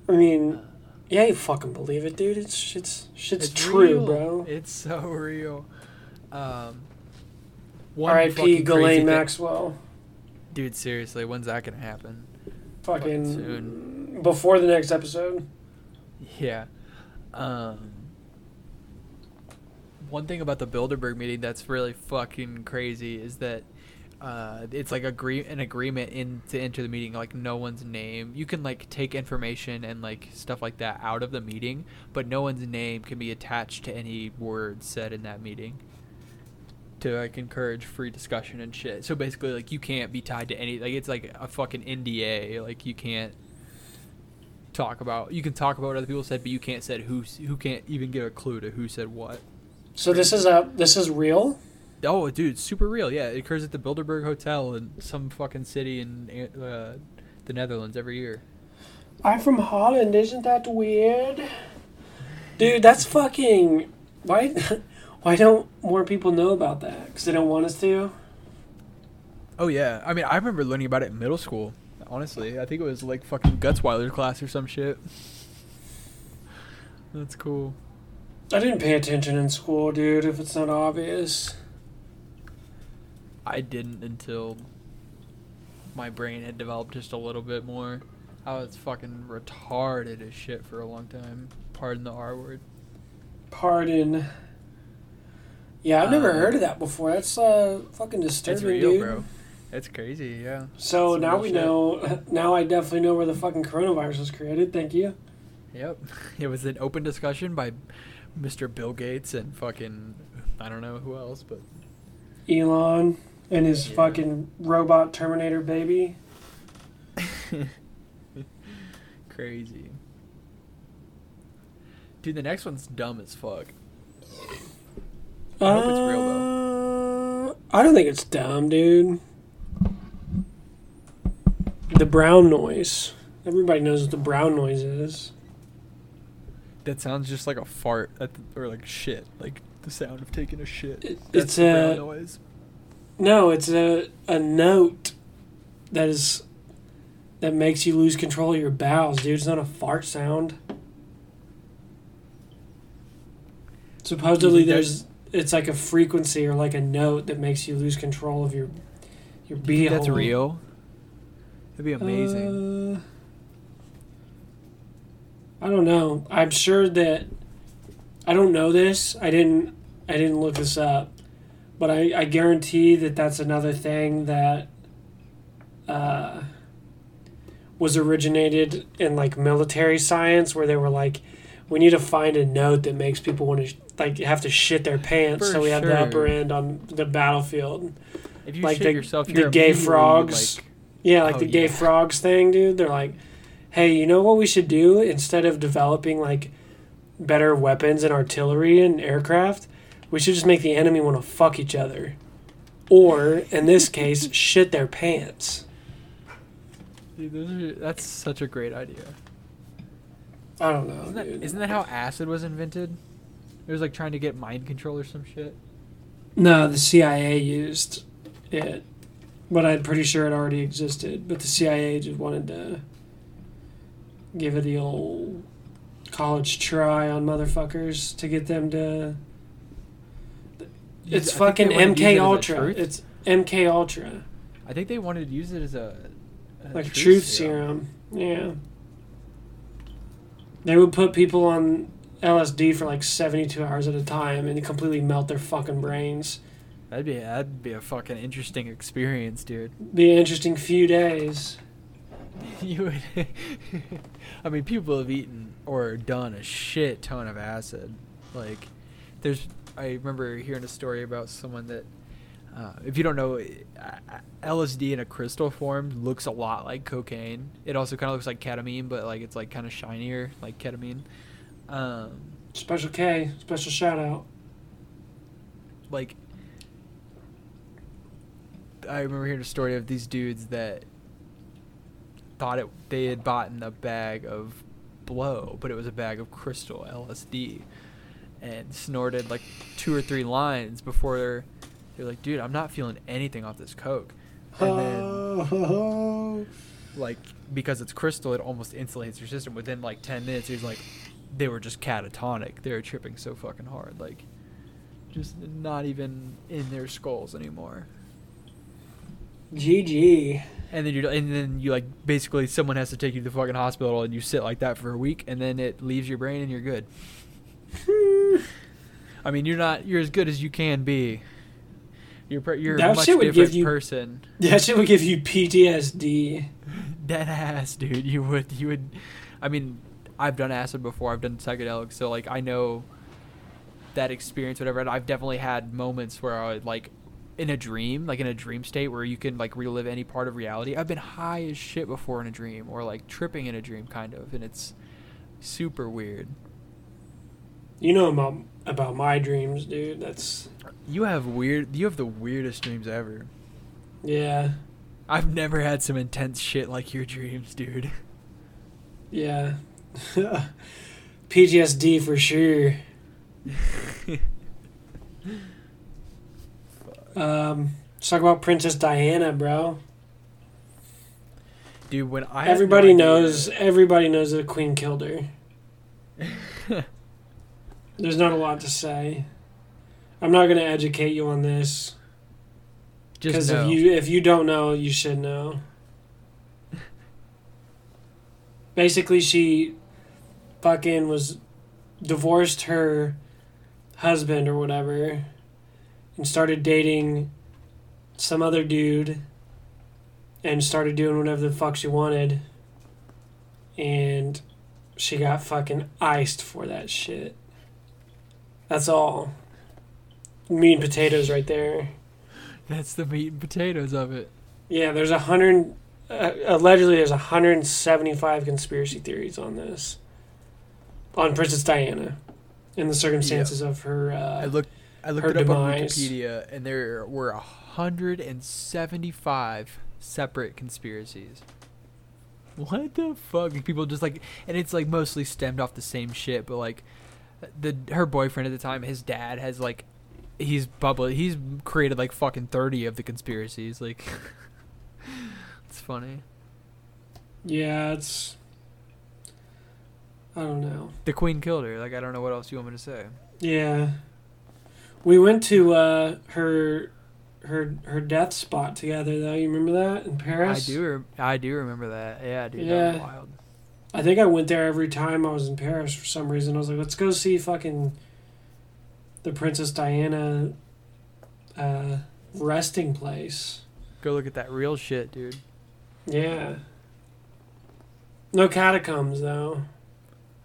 I mean, yeah, you fucking believe it, dude. It's shit's shit's It's true, real. bro. It's so real. Um, R.I.P. fucking Ghislaine thing- Maxwell. Dude, seriously, when's that gonna happen? Fucking soon. before the next episode. Yeah. Um, one thing about the Bilderberg meeting that's really fucking crazy is that uh, it's like agree an agreement in to enter the meeting like no one's name. You can like take information and like stuff like that out of the meeting, but no one's name can be attached to any words said in that meeting. To like encourage free discussion and shit. So basically, like you can't be tied to any like it's like a fucking NDA. Like you can't talk about you can talk about what other people said, but you can't said who who can't even give a clue to who said what. So this is a this is real. Oh, dude, super real. Yeah, it occurs at the Bilderberg Hotel in some fucking city in uh, the Netherlands every year. I'm from Holland. Isn't that weird? Dude, that's fucking. Why? Why don't more people know about that? Because they don't want us to. Oh yeah, I mean, I remember learning about it in middle school. Honestly, I think it was like fucking Gutzweiler class or some shit. That's cool. I didn't pay attention in school, dude. If it's not obvious. I didn't until my brain had developed just a little bit more. I was fucking retarded as shit for a long time. Pardon the R word. Pardon. Yeah, I've never Uh, heard of that before. That's uh fucking disturbing, It's real, dude. bro. It's crazy, yeah. So now we shit. know. Now I definitely know where the fucking coronavirus was created. Thank you. Yep. It was an open discussion by Mr. Bill Gates and fucking I don't know who else, but Elon and his Yeah. fucking robot Terminator baby. crazy. Dude, the next one's dumb as fuck. I hope it's real, though. Uh, I don't think it's dumb, dude. The brown noise. Everybody knows what the brown noise is. That sounds just like a fart at the, or like shit, like the sound of taking a shit. It- it's a noise. no. It's a a note that is that makes you lose control of your bowels, dude. It's not a fart sound. Supposedly, there's it's like a frequency or like a note that makes you lose control of your your beehole. that's real. That'd be amazing. Uh, I don't know. I'm sure that I don't know this. I didn't. I didn't look this up, but I, I guarantee that that's another thing that uh, was originated in like military science, where they were like, we need to find a note that makes people want to like have to shit their pants, For so we have the sure. upper end on the battlefield. if you like shit the- yourself, the you're gay immediately, frogs. Like, Yeah, like Oh, the gay yeah. frogs thing, dude. They're like, hey, you know what we should do instead of developing like better weapons and artillery and aircraft? We should just make the enemy want to fuck each other, or in this case, shit their pants. dude, those are, that's such a great idea. I don't know, Isn't that, dude. isn't that how acid was invented? It was like trying to get mind control or some shit. No, the CIA used it, but I'm pretty sure it already existed. But the CIA just wanted to give it the old college try on motherfuckers to get them to. It's I fucking they wanted to use it MK Ultra. It's MK Ultra, I think they wanted to use it as a, a like truth serum. Yeah. They would put people on LSD for like 72 hours at a time and completely melt their fucking brains. That'd be that'd be a fucking interesting experience, dude. Be an interesting few days. you would. I mean, people have eaten or done a shit ton of acid. Like, there's. I remember hearing a story about someone that, uh, if you don't know, uh, LSD in a crystal form looks a lot like cocaine. It also kind of looks like ketamine, but like it's like kind of shinier, like ketamine. Um, Special K, special shout out. like I remember hearing a story of these dudes that thought it they had bought in a bag of blow, but it was a bag of crystal LSD, and snorted like two or three lines before they're they're like, dude, I'm not feeling anything off this coke, and then Oh, like because it's crystal, it almost insulates your system. Within like ten minutes, he's like, they were just catatonic. They were tripping so fucking hard, like just not even in their skulls anymore. GG. And then you and then you like basically someone has to take you to the fucking hospital and you sit like that for a week and then it leaves your brain and you're good. I mean, you're not you're as good as you can be. You're you're That a much different give you- person. That shit would give you PTSD. Dead ass, dude. You would you would I mean, I've done acid before. I've done psychedelics, so like I know that experience whatever. And I've definitely had moments where I would like in a dream, like in a dream state where you can like relive any part of reality. I've been high as shit before in a dream or like tripping in a dream kind of, and it's super weird. You know about about my dreams, dude. That's You have weird you have the weirdest dreams ever. yeah, I've never had some intense shit like your dreams, dude. yeah. PTSD for sure. Um, let's talk about Princess Diana, bro. Dude, when I had no everybody idea- knows. Everybody knows that the Queen killed her. There's not a lot to say. I'm not gonna educate you on this Just because if you if you don't know, you should know. Basically, she fucking was divorced her husband or whatever, and started dating some other dude, and started doing whatever the fuck she wanted, and she got fucking iced for that shit. That's all. Meat and potatoes right there. That's the meat and potatoes of it. Yeah, there's a hundred. Uh, allegedly, there's 175 conspiracy theories on this. On Princess Diana. in the circumstances of her. Uh, I looked I looked it up on. Wikipedia, and there were hundred and seventy-five separate conspiracies. What the fuck? People just like, and it's like mostly stemmed off the same shit. But like, the her boyfriend at the time, his dad has like, he's bubble. He's created like fucking thirty of the conspiracies. Like, it's funny. yeah, it's. I don't know. The queen killed her. Like, I don't know what else you want me to say. Yeah. We went to uh, her her her death spot together though. You remember that in Paris? I do. Re- I do remember that. Yeah, dude. That Yeah. was wild. I think I went there every time I was in Paris for some reason. I was like, let's go see fucking the Princess Diana uh, resting place. Go look at that real shit, dude. Yeah. No catacombs though.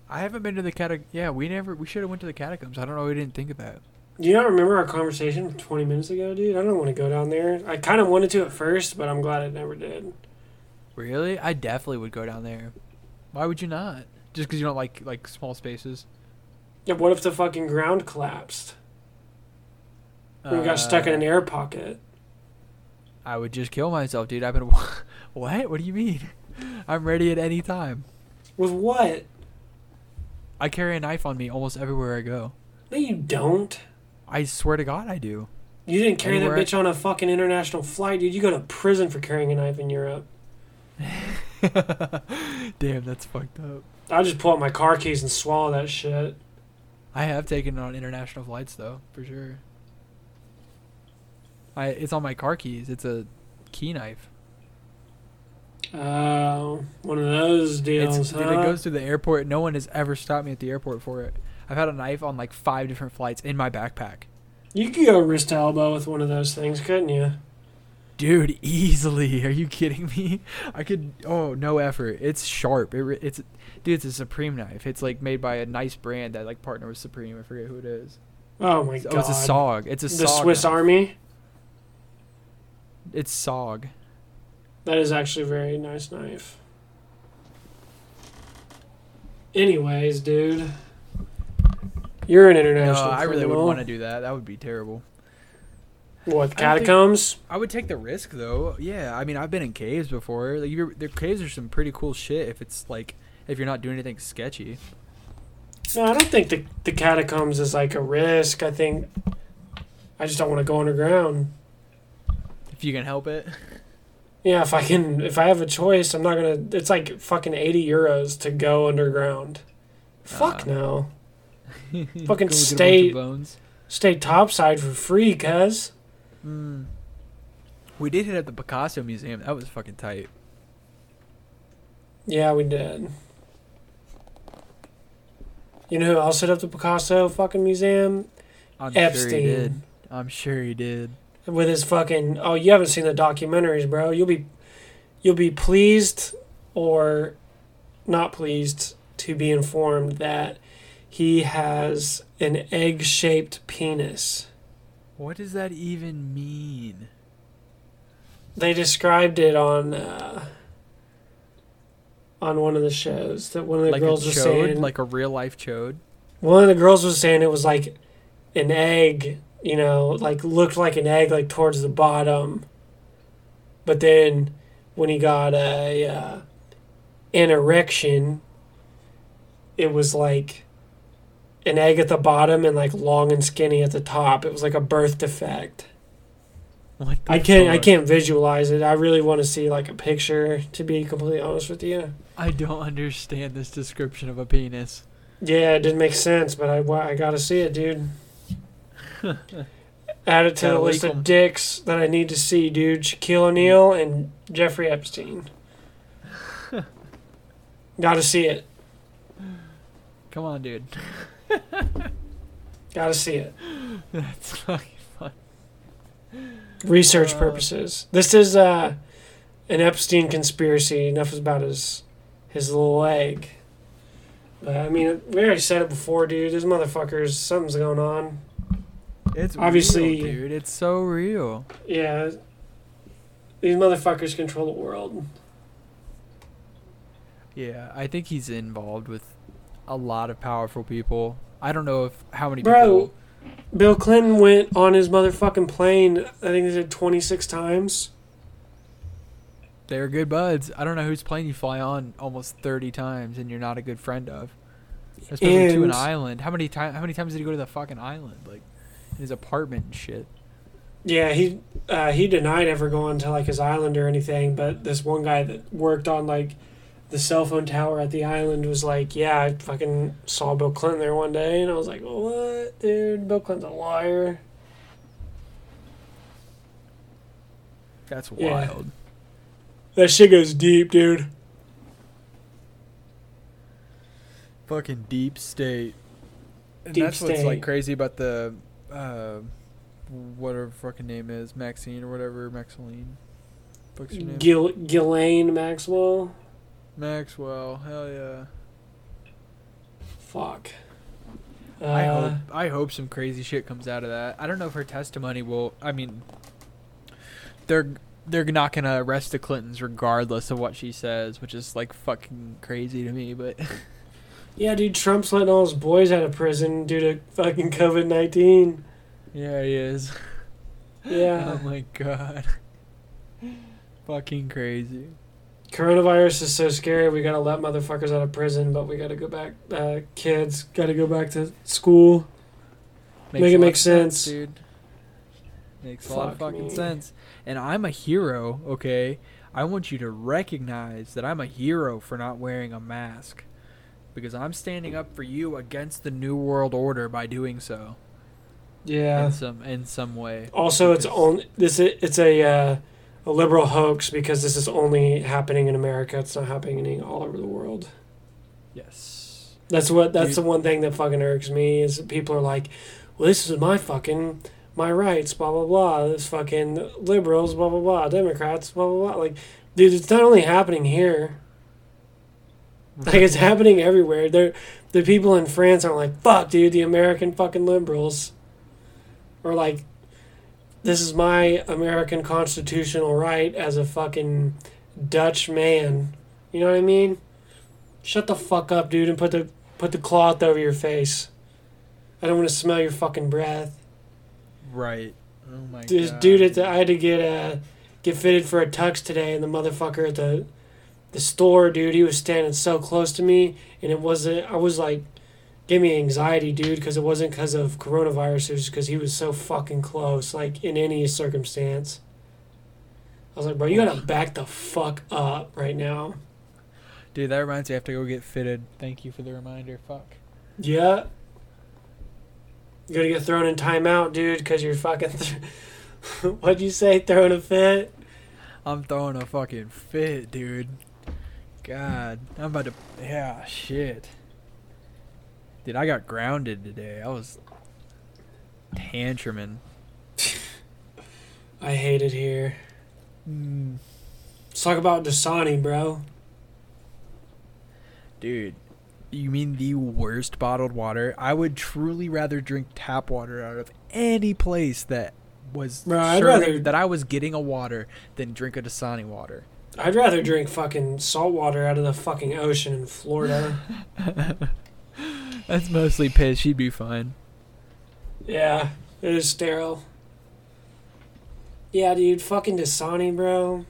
I haven't been to the catacomb. Yeah, we never. We should have went to the catacombs. I don't know. We didn't think of that. Do you not remember our conversation from 20 minutes ago, dude? I don't want to go down there. I kind of wanted to at first, but I'm glad I never did. Really? I definitely would go down there. Why would you not? Just because you don't like like small spaces. Yeah, what if the fucking ground collapsed? We got stuck in an Uh, air pocket. I would just kill myself, dude. I've been. what? What do you mean? I'm ready at any time. With what? I carry a knife on me almost everywhere I go. No, you don't. I swear to God, I do. You didn't carry Anywhere that bitch on a fucking international flight, dude. You go to prison for carrying a knife in Europe. Damn, that's fucked up. I'll just pull out my car keys and swallow that shit. I have taken it on international flights though, for sure. I it's on my car keys. It's a key knife. Oh, one of those deals, It's, huh? it goes through the airport. No one has ever stopped me at the airport for it. I've had a knife on like five different flights in my backpack. you could go wrist to elbow with one of those things, couldn't you? Dude, easily. Are you kidding me? I could. Oh, no effort. It's sharp. It, it's, dude. It's a Supreme knife. It's like made by a nice brand that like partner with Supreme. I forget who it is. Oh my oh, god. it's a SOG. It's a SOG. the SOG. Swiss knife. Army. It's SOG. That is actually a very nice knife. Anyways, dude, you're an No, international. I really would want to do that. That would be terrible. What catacombs? I would take the risk though. Yeah, I mean, I've been in caves before. Like, you're, the caves are some pretty cool shit. If it's like, if you're not doing anything sketchy. No, I don't think the the catacombs is like a risk. I think I just don't want to go underground. If you can help it. Yeah, if I can, if I have a choice, I'm not gonna. It's like fucking eighty euros to go underground. Fuck Uh, no. Go Fucking look at a bunch of stay- bones. Stay topside for free, cuz. Mm. We did hit at the Picasso Museum. That was fucking tight. Yeah, we did. You know who else hit up the Picasso fucking museum? I'm sure he Epstein. did. I'm sure he did. With his fucking oh, you haven't seen the documentaries, bro. You'll be you'll be pleased or not pleased to be informed that he has an egg-shaped penis. What does that even mean? They described it on uh, on one of the shows that one of the like a girls was chode, saying. like a real life chode. One of the girls was saying it was like an egg, you know, like looked like an egg, like towards the bottom. But then when he got a uh, an erection, it was like an egg at the bottom and like long and skinny at the top. It was like a birth defect. I can't I can't visualize it. I really want to see like a picture to be completely honest with you. I don't understand this description of a penis. Yeah, it didn't make sense, but I, I gotta see it, dude. Add it to Gotta the list of dicks that I need to see, dude. Shaquille O'Neal and Jeffrey Epstein. gotta see it. Come on, dude. Gotta see it. That's fucking fun. Research Uh, purposes. This is uh, an Epstein conspiracy. Enough is about his his little leg. But I mean, we already said it before, dude. This motherfuckers, something's going on. It's Obviously- real, dude. It's so real. Yeah. These motherfuckers control the world. Yeah, I think he's involved with a lot of powerful people. I don't know if how many Bro. people. Bill Clinton went on his motherfucking plane. I think they said twenty six times. They're good buds. I don't know whose plane you fly on almost thirty times and you're not a good friend of. Especially to an island. How many times? How many times did he go to the fucking island? Like in his apartment and shit. Yeah, he uh, he denied ever going to like his island or anything, but this one guy that worked on like the cell phone tower at the island was like, "Yeah, I fucking saw Bill Clinton there one day," and I was like, "What, dude? Bill Clinton's a liar." That's Yeah. wild. That shit goes deep, dude. Fucking deep state. And Deep that's what's like crazy about the uh, whatever fucking name is Maxine or whatever Maxine. What's your name? Gil Ghislaine Maxwell. Maxwell. Hell yeah. Fuck. I Uh, hope I hope some crazy shit comes out of that. I don't know if her testimony will. I mean, they're they're not gonna arrest the Clintons regardless of what she says, which is like fucking crazy to me. But Yeah, dude, Trump's letting all his boys out of prison due to fucking COVID nineteen. yeah, he is. Yeah. Oh my god. fucking crazy. Coronavirus is so scary. We gotta let motherfuckers out of prison, but we gotta go back. Uh, kids gotta go back to school. Make it make of sense. dude. Makes a lot of fucking me. sense. And I'm a hero, okay? I want you to recognize that I'm a hero for not wearing a mask. Because I'm standing up for you against the New World Order by doing so. Yeah. In some in some way. Also, it's because- only this. It's a uh, a liberal hoax because this is only happening in America. It's not happening all over the world. Yes. That's what. That's Dude. the one thing that fucking irks me is that people are like, "Well, this is my fucking my rights." Blah blah blah. This fucking liberals. Blah blah blah. Democrats. Blah blah blah. Like, dude, it's not only happening here. Like it's happening everywhere. They're, the people in France are like, fuck, dude, the American fucking liberals. Or like, this is my American constitutional right as a fucking Dutch man. You know what I mean? Shut the fuck up, dude, and put the put the cloth over your face. I don't want to smell your fucking breath. Right. Oh my This god. dude the I had to get uh get fitted for a tux today, and the motherfucker at the the store, dude, he was standing so close to me, and it wasn't. I was like, gave me anxiety, dude, because it wasn't because of coronavirus. It was because he was so fucking close, like in any circumstance. I was like, bro, you gotta back the fuck up right now. Dude, that reminds me I have to go get fitted. Thank you for the reminder. Fuck. Yeah. You're gonna get thrown in timeout, dude, because you're fucking. What'd you say? Throwing a fit? I'm throwing a fucking fit, dude. God, I'm about to. Yeah, shit. Dude, I got grounded today. I was tantruming. I hate it here. Mm. Let's talk about Dasani, bro. Dude, you mean the worst bottled water? I would truly rather drink tap water out of any place that was Bro, rather- that I was getting a water than drink a Dasani water. I'd rather drink fucking salt water out of the fucking ocean in Florida. That's mostly piss. She'd be fine. yeah, it is sterile. Yeah, dude, fucking Dasani, bro.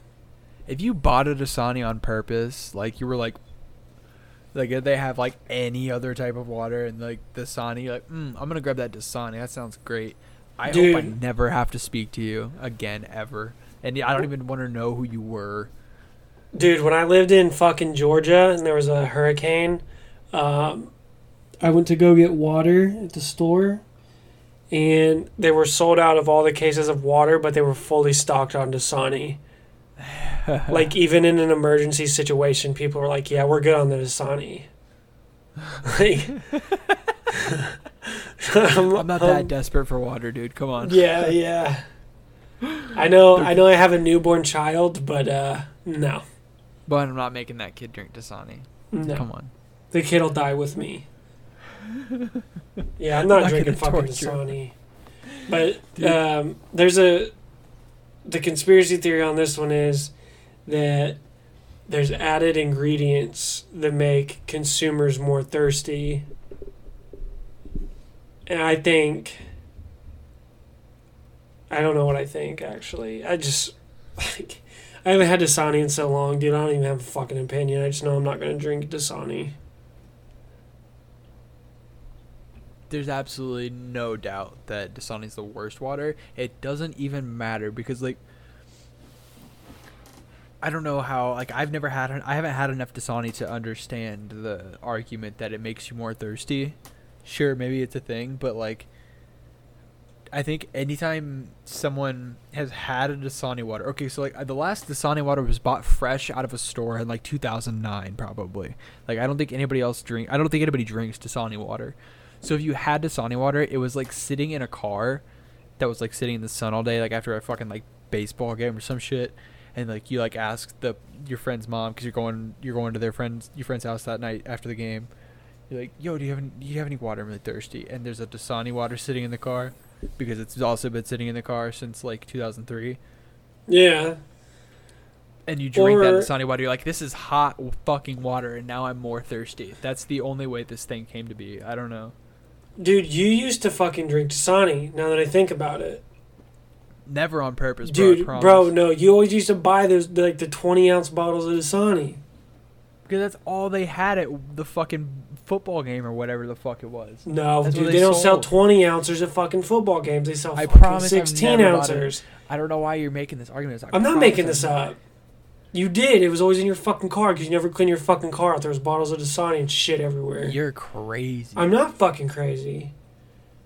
If you bought a Dasani on purpose, like you were like, like if they have like any other type of water and like Dasani, you're like, mm, I'm gonna grab that Dasani. That sounds great. I hope I never have to speak to you again ever, and I don't even want to know who you were. Dude, when I lived in fucking Georgia and there was a hurricane, um, I went to go get water at the store, and they were sold out of all the cases of water, but they were fully stocked on Dasani. like even in an emergency situation, people were like, "Yeah, we're good on the Dasani." like, I'm, I'm not that desperate for water, dude. Come on. Yeah, yeah. I know. I know. I have a newborn child, but uh, no, But I'm not making that kid drink Dasani. no. Come on. The kid'll die with me. Yeah, I'm not, Not drinking fucking Dasani. But um, there's a the conspiracy theory on this one is that there's added ingredients that make consumers more thirsty. and I think I don't know what I think actually. I just like I haven't had Dasani in so long, dude. I don't even have a fucking opinion. I just know I'm not gonna drink Dasani. There's absolutely no doubt that Dasani's the worst water. It doesn't even matter because like I don't know how like I've never had I haven't had enough Dasani to understand the argument that it makes you more thirsty. Sure, maybe it's a thing, but like I think anytime someone has had a Dasani water, okay, so like the last Dasani water was bought fresh out of a store in like 2009, probably. Like I don't think anybody else drink. I don't think anybody drinks Dasani water. So if you had Dasani water, it was like sitting in a car that was like sitting in the sun all day, like after a fucking like baseball game or some shit, and like you like ask the your friend's mom because you're going you're going to their friends your friend's house that night after the game. You're like, yo, do you have any, do you have any water? I'm really thirsty. And there's a Dasani water sitting in the car because it's also been sitting in the car since like 2003. Yeah. And you drink that Or- Dasani water, you're like, this is hot fucking water, and now I'm more thirsty. That's the only way this thing came to be. I don't know. Dude, you used to fucking drink Dasani, now that I think about it. Never on purpose, bro. Dude, bro, no, you always used to buy those like the twenty ounce bottles of Dasani. Because that's all they had at the fucking football game or whatever the fuck it was. No, That's dude, they they, don't sell twenty ounces at fucking football games. They sell I promise sixteen ounces. I don't know why you're making this argument. I I'm not making this up. You did. It was always in your fucking car because you never clean your fucking car out. There was bottles of Dasani and shit everywhere. You're crazy. I'm not fucking crazy.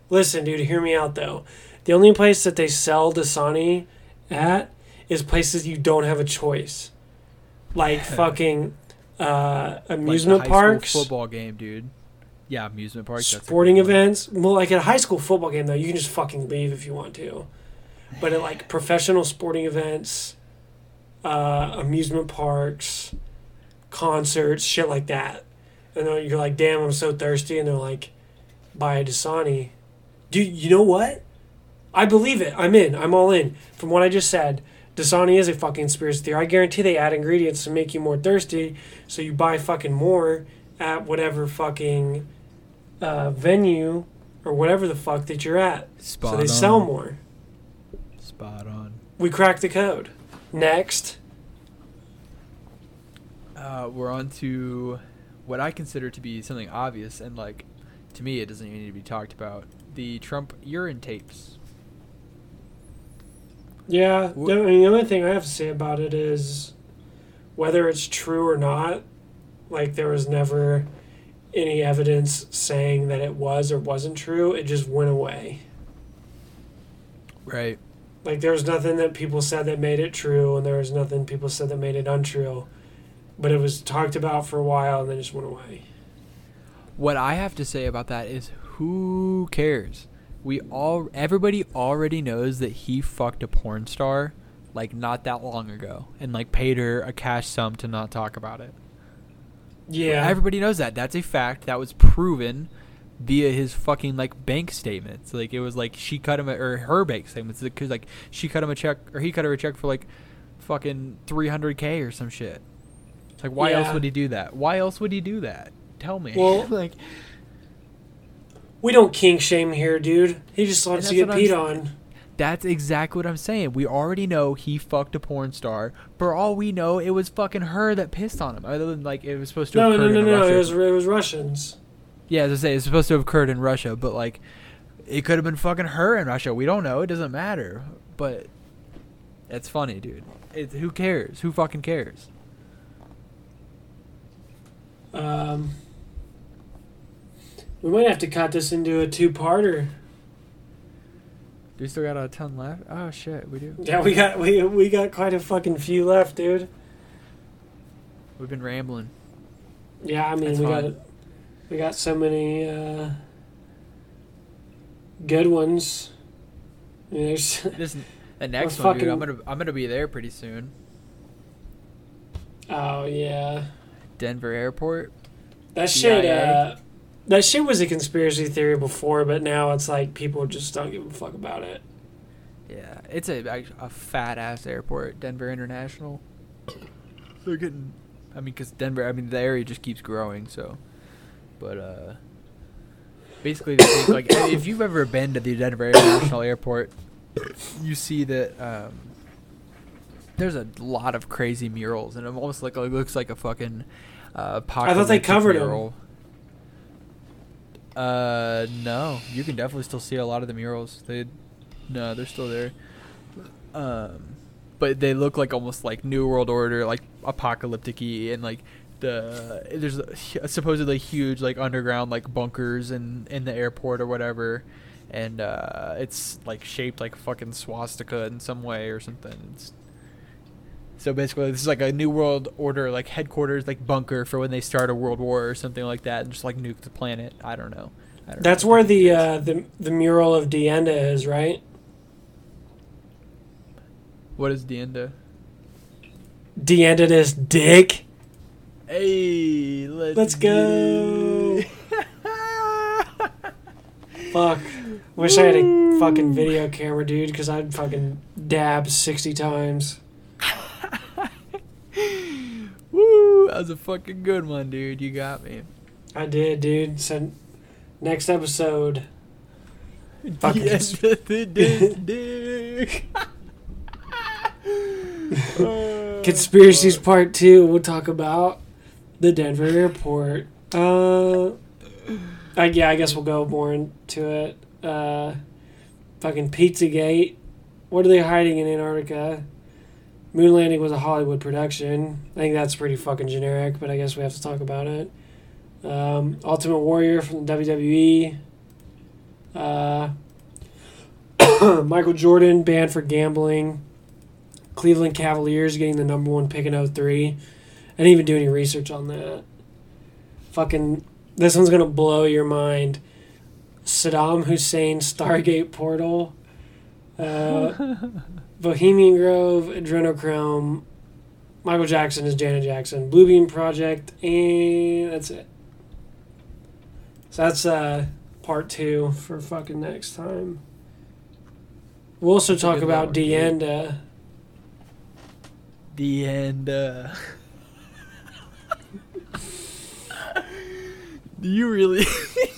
Listen, dude, hear me out though. The only place that they sell Dasani at is places you don't have a choice, like fucking uh, Like amusement high parks, football game, dude. Yeah, amusement parks. sporting one. events. Well, like at a high school football game though, you can just fucking leave if you want to. But at like professional sporting events, uh, amusement parks, concerts, shit like that, and then you're like, "Damn, I'm so thirsty," and they're like, "Buy a Dasani." Dude, you know what? I believe it. I'm in. I'm all in. From what I just said, Dasani is a fucking conspiracy theory. I guarantee they add ingredients to make you more thirsty, so you buy fucking more at whatever fucking uh, venue or whatever the fuck that you're at. Spot so they on. sell more. Spot on. We cracked the code. Next. Uh, we're on to what I consider to be something obvious, and like to me, it doesn't even need to be talked about. The Trump urine tapes. Yeah, Wh- the, I mean, the only thing I have to say about it is whether it's true or not, like there was never any evidence saying that it was or wasn't true. It just went away. Right. Like there was nothing that people said that made it true, and there was nothing people said that made it untrue. But it was talked about for a while and then just went away. What I have to say about that is, who cares? We all, everybody already knows that he fucked a porn star, like not that long ago, and like paid her a cash sum to not talk about it. Yeah. Everybody knows that. That's a fact. That was proven via his fucking like bank statements. Like it was like she cut him a, or her bank statements because like she cut him a check or he cut her a check for like fucking 300k or some shit. Like why else would he do that? Why else would he do that? Tell me. Well, like we don't kink shame here, dude. He just wants to get what I'm on. that's exactly what I'm saying. We already know he fucked a porn star. For all we know, it was fucking her that pissed on him. Other than like it was supposed to. No, no, no, no. It was it was Russians. Yeah, as I say, it's supposed to have occurred in Russia, but like, it could have been fucking her in Russia. We don't know. It doesn't matter. But it's funny, dude. It, who cares? Who fucking cares? Um, we might have to cut this into a two-parter. Do we still got a ton left? Oh shit, we do. Yeah, we got we we got quite a fucking few left, dude. We've been rambling. Yeah, I mean That's we fine. got we got so many uh, good ones. I mean, there's This the next We're one, dude. I'm gonna I'm gonna be there pretty soon. oh yeah, Denver Airport. that shit. Uh, that shit was a conspiracy theory before, but now it's like people just don't give a fuck about it. Yeah, it's a a fat ass airport, Denver International. They're getting, I mean, because Denver, I mean, the area just keeps growing. So, but uh, basically, they think, like if you've ever been to the Denver International Airport, you see that um, there's a lot of crazy murals, and it almost like it looks like a fucking. Uh, I thought they covered mural. Uh, no, you can definitely still see a lot of the murals. They, no, they're still there. Um, but they look like almost like New World Order, like apocalyptic-y, and like the there's a supposedly huge like underground like bunkers in in the airport or whatever, and uh, it's like shaped like a fucking swastika in some way or something. It's, so basically, this is like a New World Order like headquarters like bunker for when they start a world war or something like that, and just like nuke the planet. I don't know. I don't That's know. where the uh, the the mural of Dienda is, right? What is of? Dienda this dick. Hey, let's, Let's go. Fuck. Wish I had a fucking video camera, dude, because I'd fucking dab sixty times. Woo! That was a fucking good one, dude. You got me. I did, dude. So next episode, Fucking yes, dick. Conspiracies part two. We'll talk about the Denver airport. Uh, I, yeah, I guess we'll go more into it. Uh, fucking Pizzagate. What are they hiding in Antarctica? Moon landing was a Hollywood production. I think that's pretty fucking generic, but I guess we have to talk about it. Um, Ultimate Warrior from the WWE. Uh, Michael Jordan banned for gambling. Cleveland Cavaliers getting the number one pick in 03. I didn't even do any research on that. Fucking, this one's gonna blow your mind. Saddam Hussein Stargate portal. Uh, Bohemian Grove, Adrenochrome, Michael Jackson is Janet Jackson, Bluebeam Project, and that's it. So that's uh, part two for fucking next time. We'll also talk about one, dude. you really,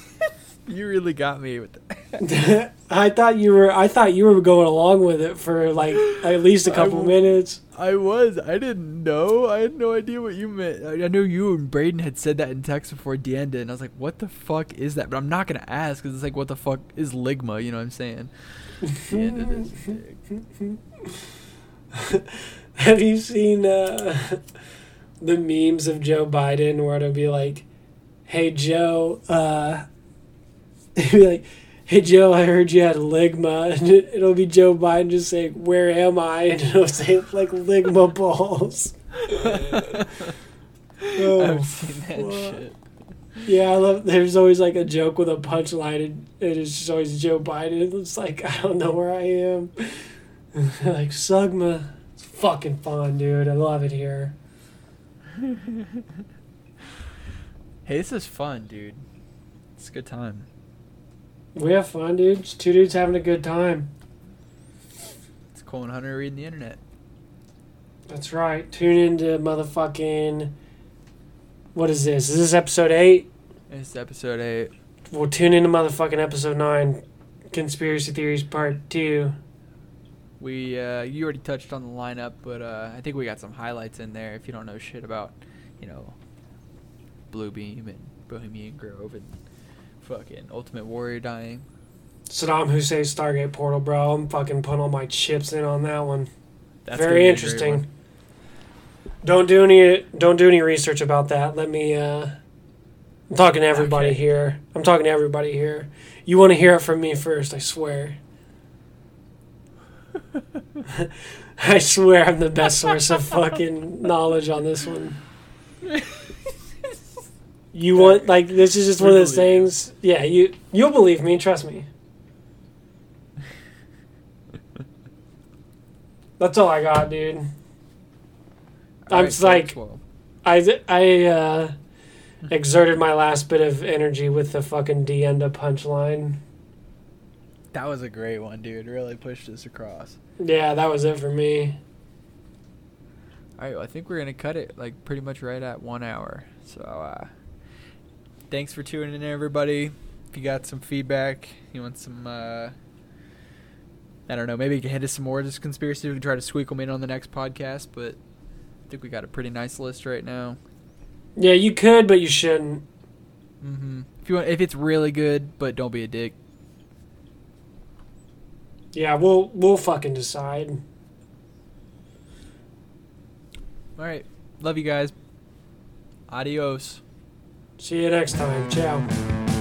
you really got me with that. I thought you were. I thought you were going along with it for like at least a couple w- minutes. I was. I didn't know. I had no idea what you meant. I, I knew you and Braden had said that in text before the end, and I was like, "What the fuck is that?" But I'm not gonna ask because it's like, "What the fuck is ligma?" You know what I'm saying? Deenda this dick. Have you seen uh, the memes of Joe Biden where it'll be like, "Hey Joe," uh, be like, "Hey Joe, I heard you had ligma," and it, it'll be Joe Biden just saying, "Where am I?" and it'll say like ligma balls. Oh, I've seen that fuck. shit. Yeah, I love. There's always like a joke with a punchline, and it is just always Joe Biden. It's like I don't know where I am. like Sugma, it's fucking fun, dude. I love it here. Hey, this is fun, dude. It's a good time. We have fun, dude. Just two dudes having a good time. It's Cole and Hunter reading the internet. That's right. Tune into motherfucking. What is this? Is this episode eight? It's episode eight. Well, tune into motherfucking episode nine, conspiracy theories part two. We uh, you already touched on the lineup, but uh, I think we got some highlights in there. If you don't know shit about, you know, Bluebeam and Bohemian Grove and fucking Ultimate Warrior dying. Saddam Hussein Stargate Portal, bro. I'm fucking putting all my chips in on that one. That's Very be a great interesting. Don't do any don't do any research about that. Let me uh I'm talking to everybody Okay. here. I'm talking to everybody here. You want to hear it from me first, I swear. I swear I'm the best source of fucking knowledge on this one. You want like this is just one of those We believe you. things. Yeah, you you'll believe me, trust me. That's all I got, dude. I'm Alright, just like- 12. I I uh, exerted my last bit of energy with the fucking Deenda punchline. that was a great one, dude. Really pushed us across. Yeah, that was it for me. All right, well, I think we're gonna cut it like pretty much right at one hour. So, uh, thanks for tuning in, everybody. if you got some feedback, you want some. Uh, I don't know. Maybe you can hit us some more of this conspiracy. We can try to squeak them in on the next podcast, but I think we got a pretty nice list right now. Yeah, you could, but you shouldn't. Mm-hmm. If you want, if it's really good, but don't be a dick. Yeah, we'll we'll fucking decide. All right. Love you guys. Adios. See you next time. Ciao.